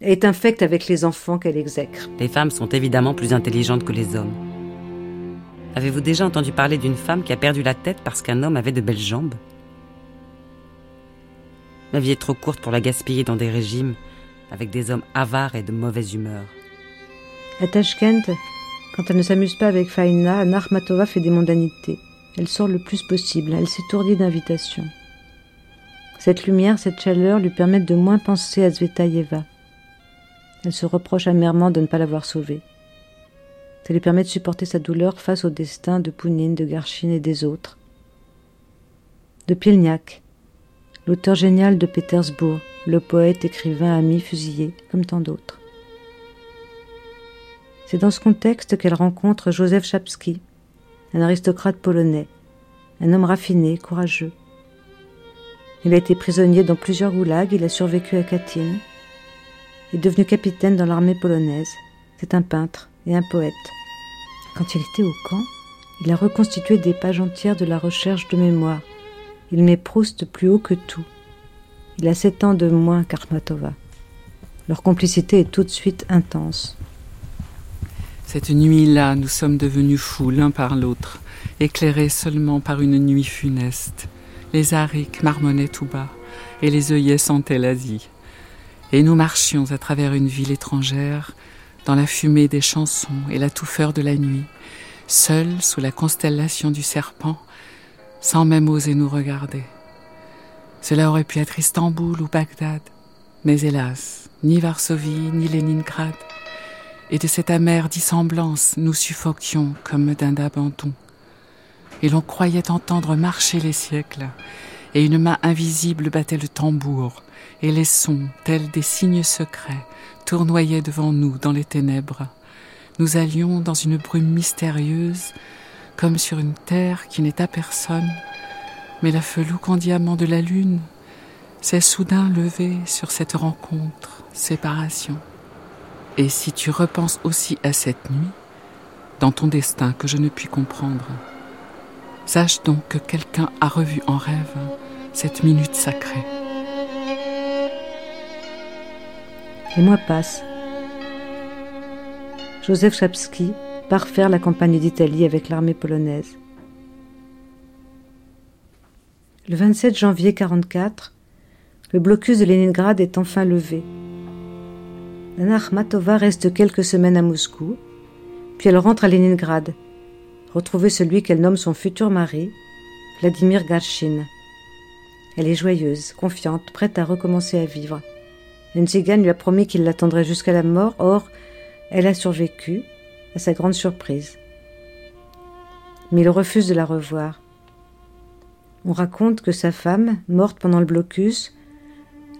Elle est infecte avec les enfants qu'elle exècre. Les femmes sont évidemment plus intelligentes que les hommes. Avez-vous déjà entendu parler d'une femme qui a perdu la tête parce qu'un homme avait de belles jambes? Ma vie est trop courte pour la gaspiller dans des régimes avec des hommes avares et de mauvaise humeur. À Tashkent, quand elle ne s'amuse pas avec Faina, Narmatova fait des mondanités. Elle sort le plus possible, elle s'étourdit d'invitations. Cette lumière, cette chaleur lui permettent de moins penser à Zvetaïeva. Elle se reproche amèrement de ne pas l'avoir sauvée. Ça lui permet de supporter sa douleur face au destin de Pounine, de Garchine et des autres. De Pilniak, l'auteur génial de Pétersbourg, le poète, écrivain, ami, fusillé, comme tant d'autres. C'est dans ce contexte qu'elle rencontre Joseph Chapski, un aristocrate polonais, un homme raffiné, courageux. Il a été prisonnier dans plusieurs goulags, il a survécu à Katyn, est devenu capitaine dans l'armée polonaise. C'est un peintre et un poète. Quand il était au camp, il a reconstitué des pages entières de la recherche de mémoire. Il met Proust plus haut que tout. Il a sept ans de moins qu'Armatova. Leur complicité est tout de suite intense. Cette nuit-là, nous sommes devenus fous l'un par l'autre, éclairés seulement par une nuit funeste. Les ariques marmonnaient tout bas, et les œillets sentaient l'Asie. Et nous marchions à travers une ville étrangère, dans la fumée des chansons et la touffeur de la nuit, seuls sous la constellation du serpent, sans même oser nous regarder. Cela aurait pu être Istanbul ou Bagdad, mais hélas, ni Varsovie, ni Leningrad. Et de cette amère dissemblance, nous suffoquions comme d'un abandon. Et l'on croyait entendre marcher les siècles, et une main invisible battait le tambour, et les sons, tels des signes secrets, tournoyaient devant nous dans les ténèbres. Nous allions dans une brume mystérieuse, comme sur une terre qui n'est à personne, mais la felouque en diamant de la lune s'est soudain levée sur cette rencontre, séparation. Et si tu repenses aussi à cette nuit, dans ton destin que je ne puis comprendre, sache donc que quelqu'un a revu en rêve cette minute sacrée. Les mois passent. Joseph Chapski part faire la campagne d'Italie avec l'armée polonaise. Le 27 janvier 1944, le blocus de Leningrad est enfin levé. Nana Akhmatova reste quelques semaines à Moscou, puis elle rentre à Leningrad, retrouver celui qu'elle nomme son futur mari, Vladimir Garshin. Elle est joyeuse, confiante, prête à recommencer à vivre. Une lui a promis qu'il l'attendrait jusqu'à la mort, or, elle a survécu, à sa grande surprise. Mais il refuse de la revoir. On raconte que sa femme, morte pendant le blocus,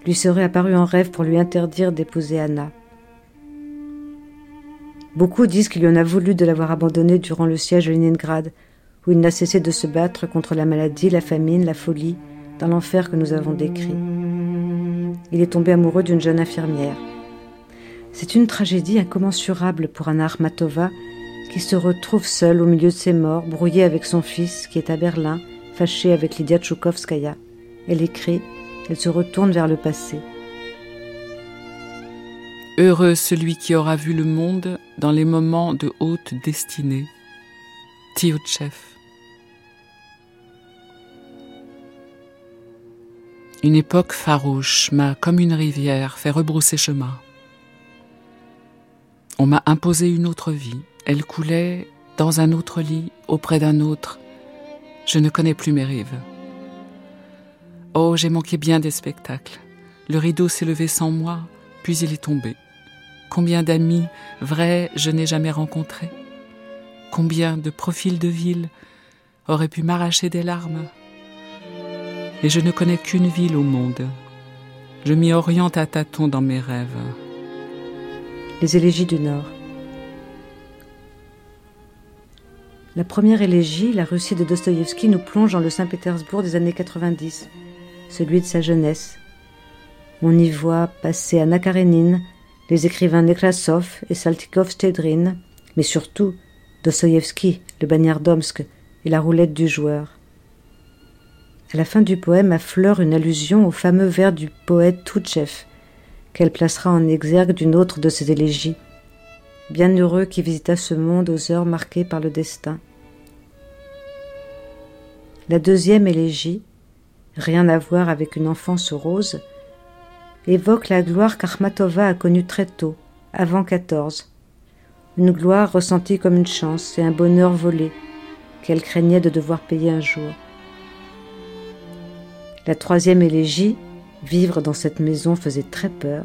lui serait apparue en rêve pour lui interdire d'épouser Anna. Beaucoup disent qu'il lui en a voulu de l'avoir abandonnée durant le siège de Leningrad, où il n'a cessé de se battre contre la maladie, la famine, la folie, dans l'enfer que nous avons décrit. Il est tombé amoureux d'une jeune infirmière. C'est une tragédie incommensurable pour Anna Armatova, qui se retrouve seule au milieu de ses morts, brouillée avec son fils qui est à Berlin, fâchée avec Lydia Tchoukovskaya. Elle écrit, elle se retourne vers le passé. Heureux celui qui aura vu le monde dans les moments de haute destinée. Tioutchev. Une époque farouche m'a, comme une rivière, fait rebrousser chemin. On m'a imposé une autre vie. Elle coulait dans un autre lit, auprès d'un autre, je ne connais plus mes rives. Oh, j'ai manqué bien des spectacles. Le rideau s'est levé sans moi, puis il est tombé. Combien d'amis vrais je n'ai jamais rencontrés? Combien de profils de ville auraient pu m'arracher des larmes? Et je ne connais qu'une ville au monde. Je m'y oriente à tâtons dans mes rêves. Les élégies du Nord. La première élégie, la Russie de Dostoïevski, nous plonge dans le Saint-Pétersbourg des années 90, celui de sa jeunesse. On y voit passer Anna Karenine, les écrivains Nekrasov et Saltykov-Stedrin, mais surtout Dostoïevski, le bagnard d'Omsk et la roulette du joueur. À la fin du poème affleure une allusion au fameux vers du poète Toutchev, qu'elle placera en exergue d'une autre de ses élégies, bienheureux qui visita ce monde aux heures marquées par le destin. La deuxième élégie, rien à voir avec une enfance rose, évoque la gloire qu'Armatova a connue très tôt, avant quatorze, une gloire ressentie comme une chance et un bonheur volé, qu'elle craignait de devoir payer un jour. La troisième élégie, vivre dans cette maison faisait très peur,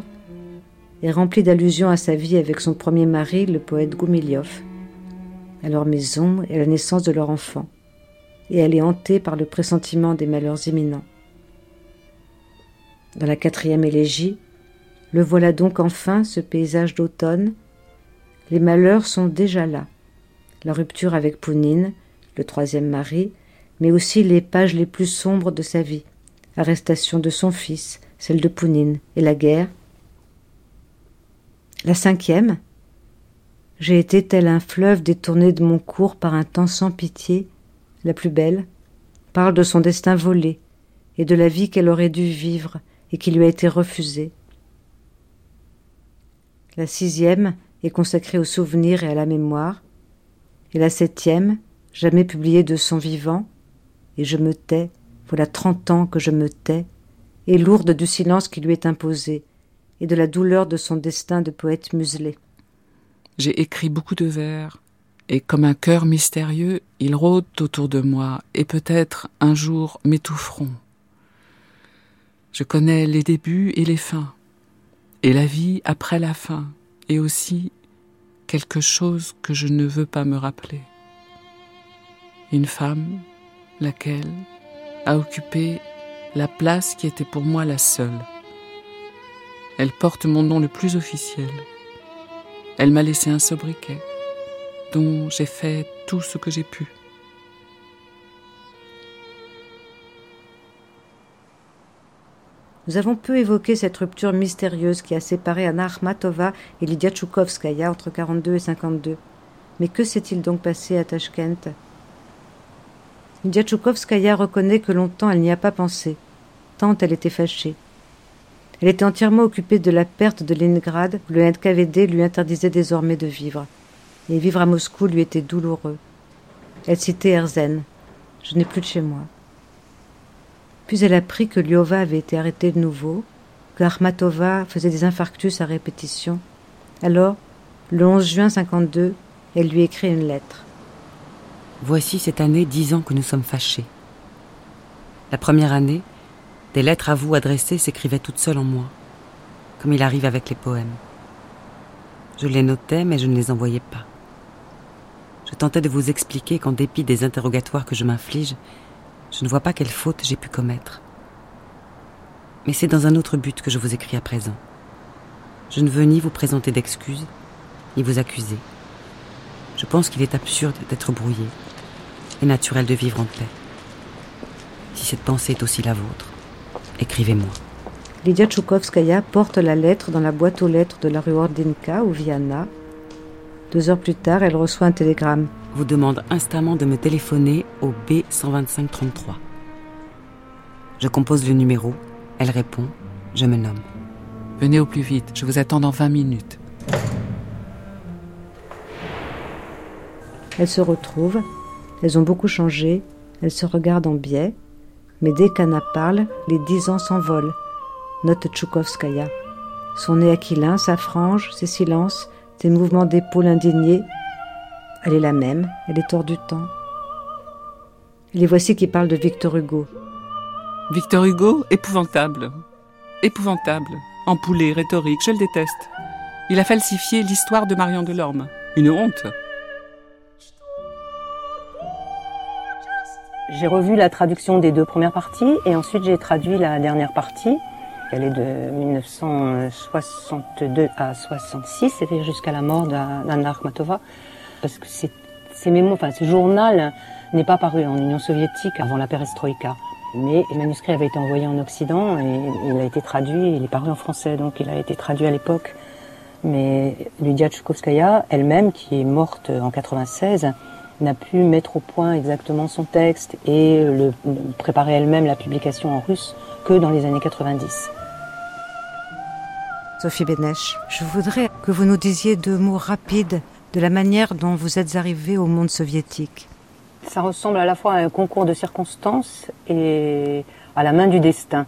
est remplie d'allusions à sa vie avec son premier mari, le poète Goumiliov, à leur maison et à la naissance de leur enfant, et elle est hantée par le pressentiment des malheurs imminents. Dans la quatrième élégie, le voilà donc enfin ce paysage d'automne. Les malheurs sont déjà là. La rupture avec Pounine, le troisième mari, mais aussi les pages les plus sombres de sa vie. Arrestation de son fils, celle de Pounine, et la guerre, la cinquième, J'ai été tel un fleuve détourné de mon cours par un temps sans pitié. La plus belle parle de son destin volé et de la vie qu'elle aurait dû vivre et qui lui a été refusée. La sixième est consacrée au souvenir et à la mémoire, et la septième, jamais publiée de son vivant, et je me tais, voilà trente ans que je me tais, et lourde du silence qui lui est imposé, et de la douleur de son destin de poète muselé. J'ai écrit beaucoup de vers, et comme un cœur mystérieux, ils rôdent autour de moi, et peut-être un jour m'étoufferont. Je connais les débuts et les fins, et la vie après la fin, et aussi quelque chose que je ne veux pas me rappeler. Une femme, laquelle a occupé la place qui était pour moi la seule. Elle porte mon nom le plus officiel. Elle m'a laissé un sobriquet dont j'ai fait tout ce que j'ai pu. Nous avons peu évoqué cette rupture mystérieuse qui a séparé Anna Akhmatova et Lydia Tchoukovskaya entre 42 et 52. Mais que s'est-il donc passé à Tashkent Lydia Tchoukovskaya reconnaît que longtemps elle n'y a pas pensé, tant elle était fâchée. Elle était entièrement occupée de la perte de Leningrad, où le NKVD lui interdisait désormais de vivre. Et vivre à Moscou lui était douloureux. Elle citait Herzen. Je n'ai plus de chez moi. Puis elle apprit que Lyova avait été arrêtée de nouveau, que Armatova faisait des infarctus à répétition. Alors, le 11 juin 52, elle lui écrit une lettre. Voici cette année dix ans que nous sommes fâchés. La première année, des lettres à vous adressées s'écrivaient toutes seules en moi, comme il arrive avec les poèmes. Je les notais, mais je ne les envoyais pas. Je tentais de vous expliquer qu'en dépit des interrogatoires que je m'inflige, je ne vois pas quelle faute j'ai pu commettre. Mais c'est dans un autre but que je vous écris à présent. Je ne veux ni vous présenter d'excuses, ni vous accuser. Je pense qu'il est absurde d'être brouillé, et naturel de vivre en paix. Si cette pensée est aussi la vôtre, écrivez-moi. Lydia Tchoukovskaya porte la lettre dans la boîte aux lettres de la rue Ordinka ou Viana. Deux heures plus tard, elle reçoit un télégramme vous demande instamment de me téléphoner au B12533. Je compose le numéro, elle répond, je me nomme. Venez au plus vite, je vous attends dans 20 minutes. Elles se retrouvent, elles ont beaucoup changé, elles se regardent en biais, mais dès qu'Anna parle, les dix ans s'envolent. Note Tchoukovskaya. Son nez aquilin, sa frange, ses silences, ses mouvements d'épaule indignés, elle est la même, elle est hors du temps. Et les voici qui parlent de Victor Hugo. Victor Hugo, épouvantable. Épouvantable. Empoulé, rhétorique, je le déteste. Il a falsifié l'histoire de Marion Delorme. Une honte. J'ai revu la traduction des deux premières parties et ensuite j'ai traduit la dernière partie. Elle est de 1962 à 66, c'était jusqu'à la mort d'Anna Akhmatova parce que ces mémoires, enfin, ce journal n'est pas paru en Union soviétique avant la perestroïka. Mais le manuscrit avait été envoyé en Occident et il a été traduit, il est paru en français, donc il a été traduit à l'époque. Mais Lydia Tchoukovskaya, elle-même, qui est morte en 96, n'a pu mettre au point exactement son texte et le, préparer elle-même la publication en russe que dans les années 90. Sophie Benesch, je voudrais que vous nous disiez deux mots rapides de la manière dont vous êtes arrivé au monde soviétique Ça ressemble à la fois à un concours de circonstances et à la main du destin.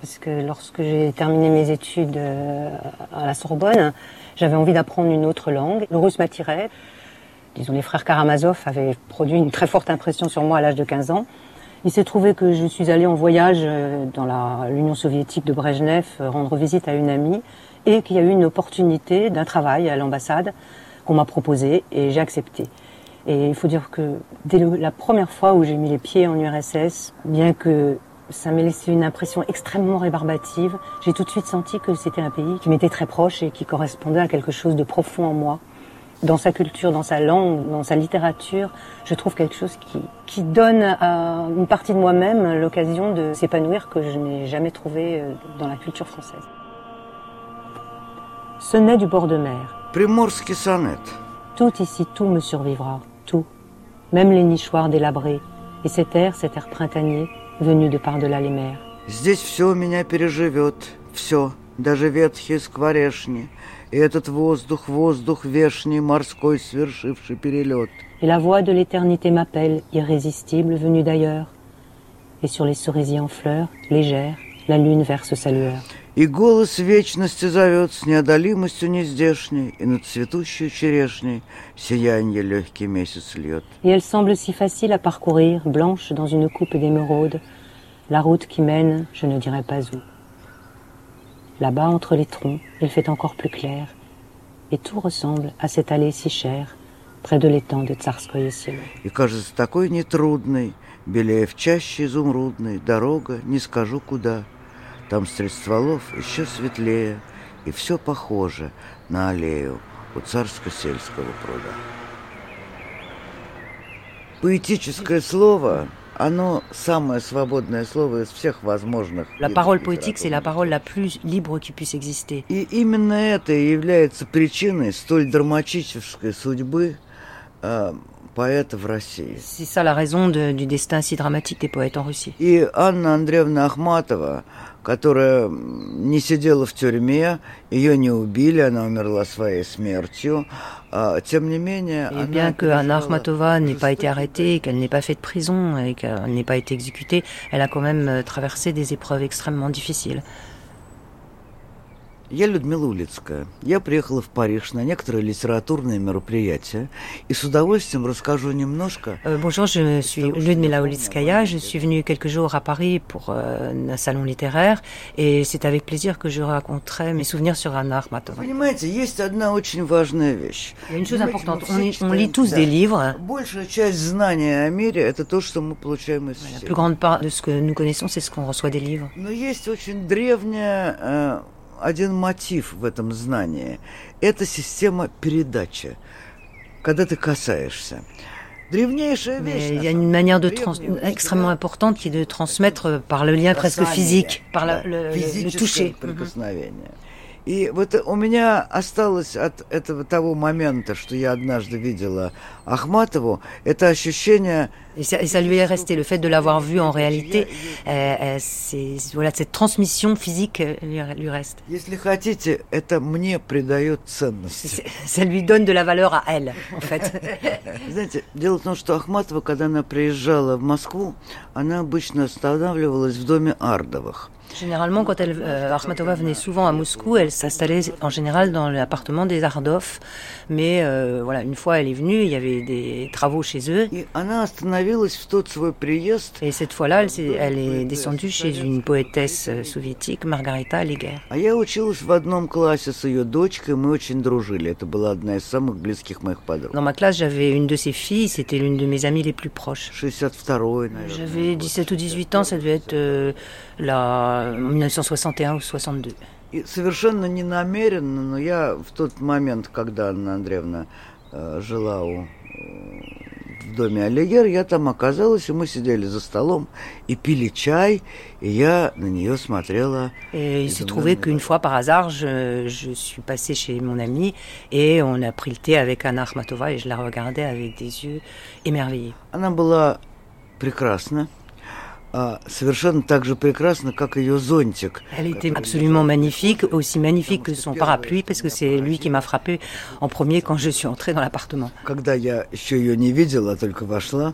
Parce que lorsque j'ai terminé mes études euh, à la Sorbonne, j'avais envie d'apprendre une autre langue. Le russe m'attirait. Disons, les frères Karamazov avaient produit une très forte impression sur moi à l'âge de 15 ans. Il s'est trouvé que je suis allée en voyage euh, dans l'Union soviétique de Brejnev, euh, rendre visite à une amie, et qu'il y a eu une opportunité d'un travail à l'ambassade qu'on m'a proposé et j'ai accepté. Et il faut dire que dès la première fois où j'ai mis les pieds en URSS, bien que ça m'ait laissé une impression extrêmement rébarbative, j'ai tout de suite senti que c'était un pays qui m'était très proche et qui correspondait à quelque chose de profond en moi. Dans sa culture, dans sa langue, dans sa littérature, je trouve quelque chose qui, qui donne à une partie de moi-même l'occasion de s'épanouir que je n'ai jamais trouvé euh, dans la culture française Ce n'est du bord de mer. Приморский сонет. Tout ici, tout me survivra, tout. Même les nichoirs délabrés. Et cet air, cet air printanier, venu de par-delà les mers. Здесь все меня переживет, все, даже ветхие скворешни. И этот воздух, воздух вешний, морской свершивший перелет. Et la voix de l'éternité m'appelle, irrésistible, venue d'ailleurs. Et sur les cerisiers en fleurs, légère, la lune verse sa lueur. И голос вечности зовет с неодолимостью нездешней, И над цветущей черешней сиянье легкий месяц льет. Et elle semble si facile à parcourir, blanche dans une coupe d'émeraude, la route qui mène, je ne dirais pas où. Là-bas, entre les troncs, il fait encore plus clair, et tout ressemble à cette allée si chère, près de l'étang de Tsarskoye Selo. И кажется такой нетрудной, белее в чаще изумрудной, Дорога, не скажу куда. Там средь стволов еще светлее, И все похоже на аллею у царско-сельского пруда. Поэтическое слово, оно самое свободное слово из всех возможных. La parole poétique, c'est la parole la plus libre qui puisse exister. И именно это и является причиной столь драматической судьбы э, поэта в России. C'est ça la raison de- du destin si dramatique des poètes en Russie. И Анна Андреевна Ахматова, которая м, не сидела в тюрьме, ее не убили, она умерла своей смертью. А, тем не менее, Et она bien que Anna пережила Akhmatova n'ait pas été жестокие arrêtée, qu'elle n'ait pas fait de prison et qu'elle n'ait pas été exécutée, elle a quand même euh, traversé des épreuves extrêmement difficiles. Я Людмила Улицкая. Я приехала в Париж на некоторые литературные мероприятия и с удовольствием расскажу немножко Euh, bonjour, je suis Ludmila Olitskaya. Je suis venue quelques jours à Paris pour euh, un salon littéraire et c'est avec plaisir que je raconterai mes souvenirs sur Anna Akhmatova. Понимаете, есть одна очень важная вещь. Une chose importante, on, on lit tous des livres. Большая часть знания о мире – это то, что мы получаем из La plus grande part de ce que nous connaissons, c'est ce qu'on reçoit des livres. Но есть очень древняя э, один мотив в этом знании. Это система передачи, когда ты касаешься. Древнейшая вещь. Mais il y a une manière de extrêmement importante qui est de transmettre par le lien presque physique, par la- le, le- le toucher. Mhm. прикосновение. И вот у меня осталось от этого того момента, что я однажды видела Ахматову, это ощущение Et ça, et ça lui est resté, le fait de l'avoir vu en réalité, euh, euh, voilà, cette transmission physique euh, lui, lui reste. Если хотите, это мне придает ценности. C'est- Ça lui donne de la valeur à elle, en fait. [LAUGHS] Знаете, дело в том, что Ахматова, когда она приезжала в Москву, она обычно останавливалась в доме Ардовых. Généralement, quand elle, euh, Arsmatova venait souvent à Moscou, elle s'installait en général dans l'appartement des Ardov. Mais euh, voilà, une fois elle est venue, il y avait des travaux chez eux. Et cette fois-là, elle, est, descendue chez une poétesse euh, soviétique, Margarita Liger. Dans ma classe, j'avais une de ses filles, c'était l'une de mes amies les plus proches. J'avais 17 ou 18 ans, ça devait être... Euh, la 1961 ou 62. И совершенно ненамеренно, но я в тот момент, когда Анна Андреевна э, жила у, э, в доме Алигер, я там оказалась, и мы сидели за столом и пили чай, и я на нее смотрела. Et il s'est trouvé qu'une fois, par hasard, je, je suis passée chez mon ami et on a pris le thé avec Anna Akhmatova et je la regardais avec des yeux émerveillés. Она была прекрасна, а, совершенно так же прекрасна, как ее зонтик. Elle était absolument magnifique, aussi magnifique que son parapluie, parce que c'est lui qui m'a frappé en premier quand je suis entrée dans l'appartement. Когда я еще ее не видела, а только вошла,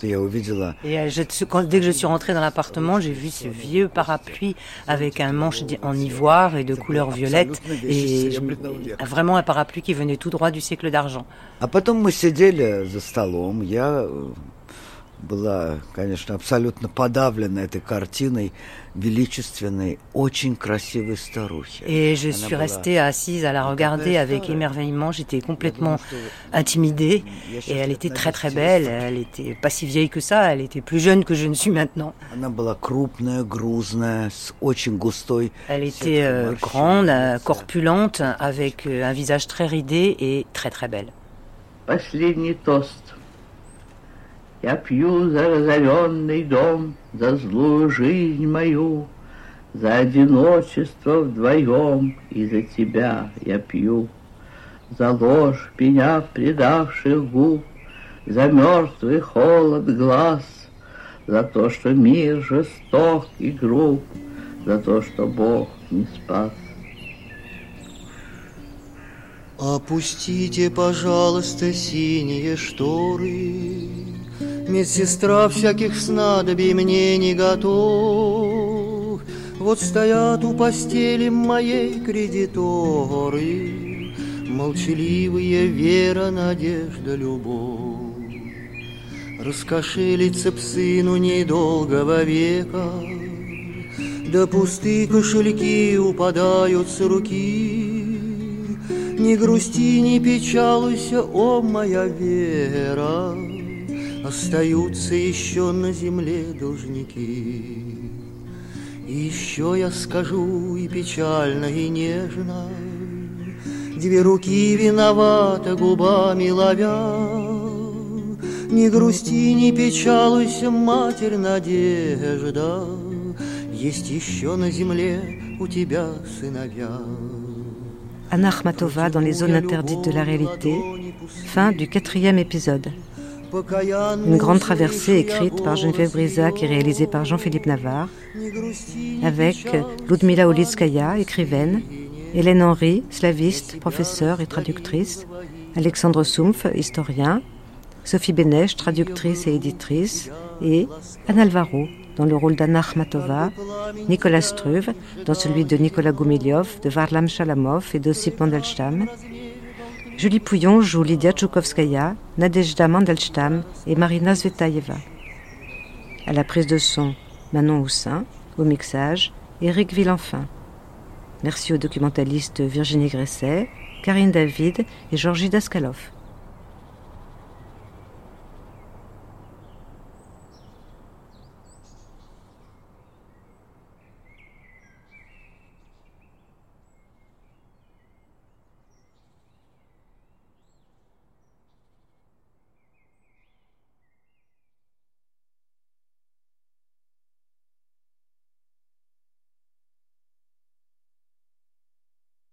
то я увидела Et euh, je- quand- dès que je suis rentrée dans l'appartement, j'ai vu ce vieux parapluie avec un manche di- en ivoire et de couleur violette, et je- vraiment un parapluie qui venait tout droit du siècle d'argent. А потом мы сидели за столом. Я э, была, конечно, абсолютно подавлена этой картиной величественной, очень красивой старухи. Et je Она suis была- restée assise à la regarder avec émerveillement. J'étais complètement intimidée. Et elle était très très belle. Elle était pas si vieille que ça. Elle était plus jeune que je ne suis maintenant. Она была крупная, грузная, с очень густой. Elle сеткой était euh, морщин grande, на euh, лице. corpulente, avec euh, un visage très ridé et très très belle. Последний тост. Я пью за разоренный дом, за злую жизнь мою, за одиночество вдвоем, и за тебя я пью. За ложь меня предавших губ, За мертвый холод глаз, За то, что мир жесток и груб, За то, что Бог не спас. Опустите, пожалуйста, синие шторы, Медсестра всяких снадобий мне не готов. Вот стоят у постели моей кредиторы, Молчаливые вера, надежда, любовь. Раскошелиться б сыну недолгого века, Да пустые кошельки упадают с руки, не грусти, не печалуйся, о моя вера, Остаются еще на земле должники. И еще я скажу и печально, и нежно, Две руки виновата губами ловя. Не грусти, не печалуйся, матерь надежда, Есть еще на земле у тебя сыновья. Anna dans les zones interdites de la réalité, fin du quatrième épisode. Une grande traversée écrite par Geneviève Brisac et réalisée par Jean-Philippe Navarre, avec Ludmila Olitskaya, écrivaine, Hélène Henry, slaviste, professeure et traductrice, Alexandre Soumpf, historien, Sophie Bénèche, traductrice et éditrice, et Anne Alvaro, dans le rôle d'Anna Akhmatova, Nicolas Struve, dans celui de Nicolas Goumiliov, de Varlam Shalamov et d'Ossip Mandelstam. Julie Pouillon joue Lydia Tchoukovskaya, Nadejda Mandelstam et Marina Zvetaeva. À la prise de son, Manon Houssin, au mixage, Éric Villenfin. Merci aux documentalistes Virginie Gresset, Karine David et Georgie Daskalov.